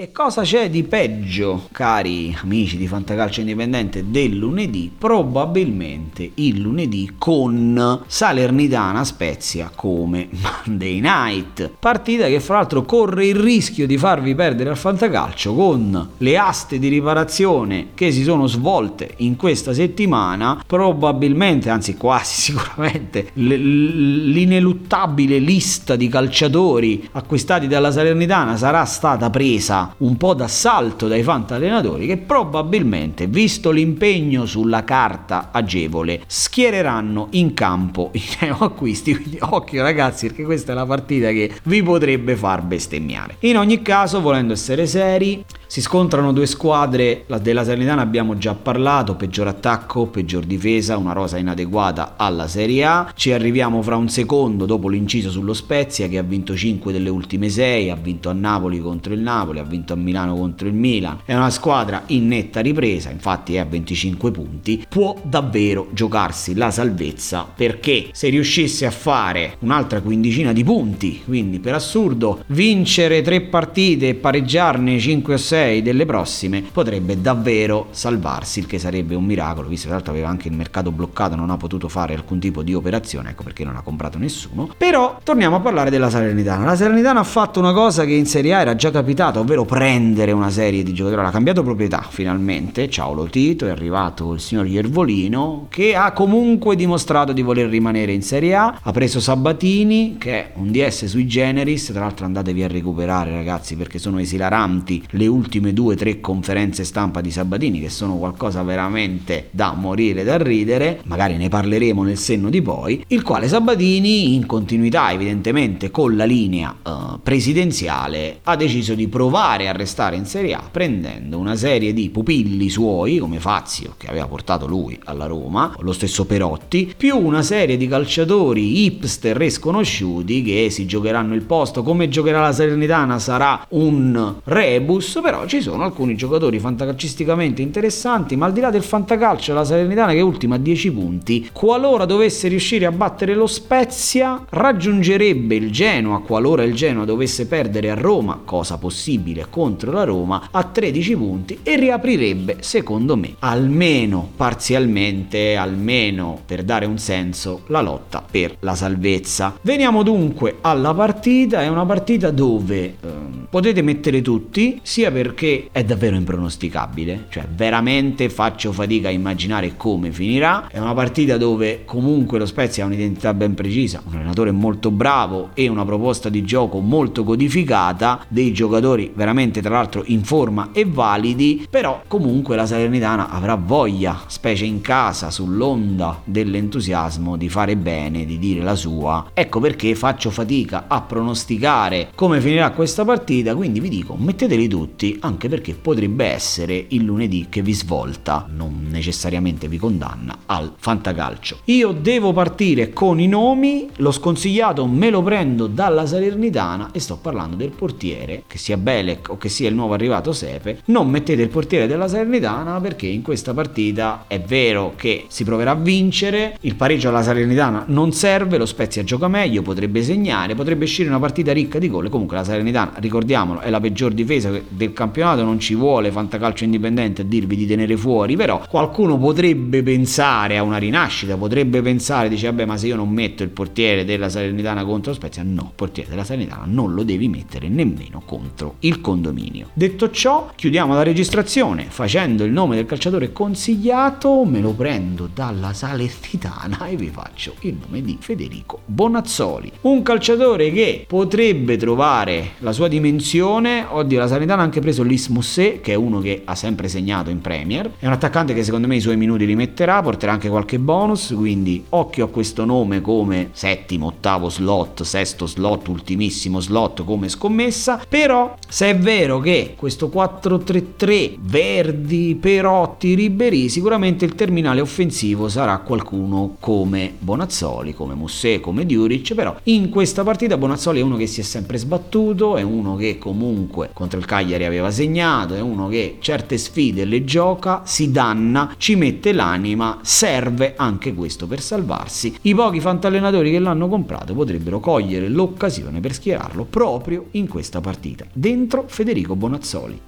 E cosa c'è di peggio, cari amici di Fantacalcio Indipendente, del lunedì? Probabilmente il lunedì con Salernitana Spezia come Monday Night. Partita che fra l'altro corre il rischio di farvi perdere al Fantacalcio con le aste di riparazione che si sono svolte in questa settimana. Probabilmente, anzi quasi sicuramente, l'ineluttabile lista di calciatori acquistati dalla Salernitana sarà stata presa un po' d'assalto dai fantallenatori che probabilmente, visto l'impegno sulla carta agevole, schiereranno in campo i neoacquisti. Quindi occhio ragazzi perché questa è la partita che vi potrebbe far bestemmiare. In ogni caso, volendo essere seri, si scontrano due squadre, la della Salernitana abbiamo già parlato, peggior attacco, peggior difesa, una rosa inadeguata alla Serie A. Ci arriviamo fra un secondo dopo l'inciso sullo Spezia che ha vinto 5 delle ultime 6, ha vinto a Napoli contro il Napoli, ha vinto a Milano contro il Milan. È una squadra in netta ripresa, infatti è a 25 punti, può davvero giocarsi la salvezza perché se riuscisse a fare un'altra quindicina di punti, quindi per assurdo vincere tre partite e pareggiarne 5 o 6 6 delle prossime potrebbe davvero salvarsi, il che sarebbe un miracolo, visto che tra l'altro aveva anche il mercato bloccato, non ha potuto fare alcun tipo di operazione, ecco perché non ha comprato nessuno. Però torniamo a parlare della Salernitana. La Salernitana ha fatto una cosa che in Serie A era già capitata, ovvero prendere una serie di giocatori, ha cambiato proprietà finalmente, ciao Lotito, è arrivato il signor Iervolino che ha comunque dimostrato di voler rimanere in Serie A, ha preso Sabatini che è un DS sui generis, tra l'altro andatevi a recuperare ragazzi perché sono esilaranti le ultime ultime due o tre conferenze stampa di Sabatini che sono qualcosa veramente da morire da ridere, magari ne parleremo nel senno di poi, il quale Sabatini in continuità evidentemente con la linea uh, presidenziale ha deciso di provare a restare in Serie A prendendo una serie di pupilli suoi come Fazio che aveva portato lui alla Roma, lo stesso Perotti, più una serie di calciatori hipster e sconosciuti che si giocheranno il posto, come giocherà la Serenitana sarà un rebus, però ci sono alcuni giocatori fantacalcisticamente interessanti, ma al di là del fantacalcio, la Salernitana che è ultima a 10 punti, qualora dovesse riuscire a battere lo Spezia, raggiungerebbe il Genoa, qualora il Genoa dovesse perdere a Roma, cosa possibile contro la Roma, a 13 punti e riaprirebbe, secondo me, almeno parzialmente, almeno per dare un senso, la lotta per la salvezza. Veniamo dunque alla partita, è una partita dove ehm, potete mettere tutti, sia per perché è davvero impronosticabile, cioè veramente faccio fatica a immaginare come finirà. È una partita dove comunque lo Spezia ha un'identità ben precisa, un allenatore molto bravo e una proposta di gioco molto codificata, dei giocatori veramente tra l'altro in forma e validi, però comunque la Salernitana avrà voglia, specie in casa, sull'onda dell'entusiasmo di fare bene, di dire la sua. Ecco perché faccio fatica a pronosticare come finirà questa partita, quindi vi dico, metteteli tutti anche perché potrebbe essere il lunedì che vi svolta, non necessariamente vi condanna, al fantacalcio. Io devo partire con i nomi, l'ho sconsigliato me lo prendo dalla Salernitana e sto parlando del portiere, che sia Belek o che sia il nuovo arrivato Sepe. Non mettete il portiere della Salernitana perché in questa partita è vero che si proverà a vincere, il pareggio alla Salernitana non serve, lo Spezia gioca meglio, potrebbe segnare, potrebbe uscire una partita ricca di gol. Comunque la Salernitana, ricordiamolo, è la peggior difesa del campionato non ci vuole fantacalcio indipendente a dirvi di tenere fuori, però qualcuno potrebbe pensare a una rinascita, potrebbe pensare, dice vabbè ma se io non metto il portiere della Salernitana contro Spezia, no, il portiere della Salernitana non lo devi mettere nemmeno contro il condominio. Detto ciò, chiudiamo la registrazione facendo il nome del calciatore consigliato, me lo prendo dalla Salernitana e vi faccio il nome di Federico Bonazzoli, un calciatore che potrebbe trovare la sua dimensione, oddio la Salernitana anche preso Lis Musset, che è uno che ha sempre segnato in Premier. È un attaccante che secondo me i suoi minuti li metterà, porterà anche qualche bonus, quindi occhio a questo nome come settimo, ottavo slot, sesto slot, ultimissimo slot come scommessa. Però se è vero che questo 4-3-3 Verdi, Perotti, Ribery, sicuramente il terminale offensivo sarà qualcuno come Bonazzoli, come Musset, come Diuric, però in questa partita Bonazzoli è uno che si è sempre sbattuto, è uno che comunque contro il Cagliari aveva segnato, è uno che certe sfide le gioca, si danna, ci mette l'anima, serve anche questo per salvarsi. I pochi fantallenatori che l'hanno comprato potrebbero cogliere l'occasione per schierarlo proprio in questa partita, dentro Federico Bonazzoli.